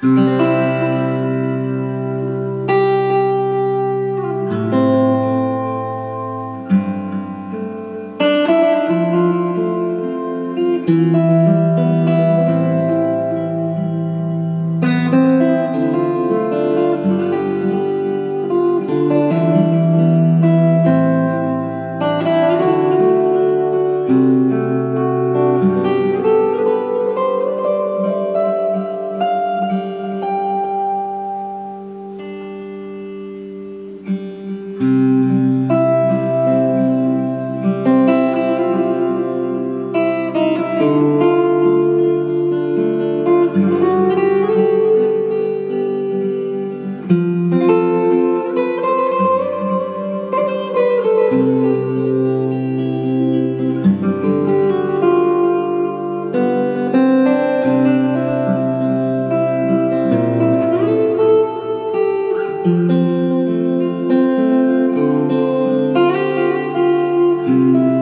Música Música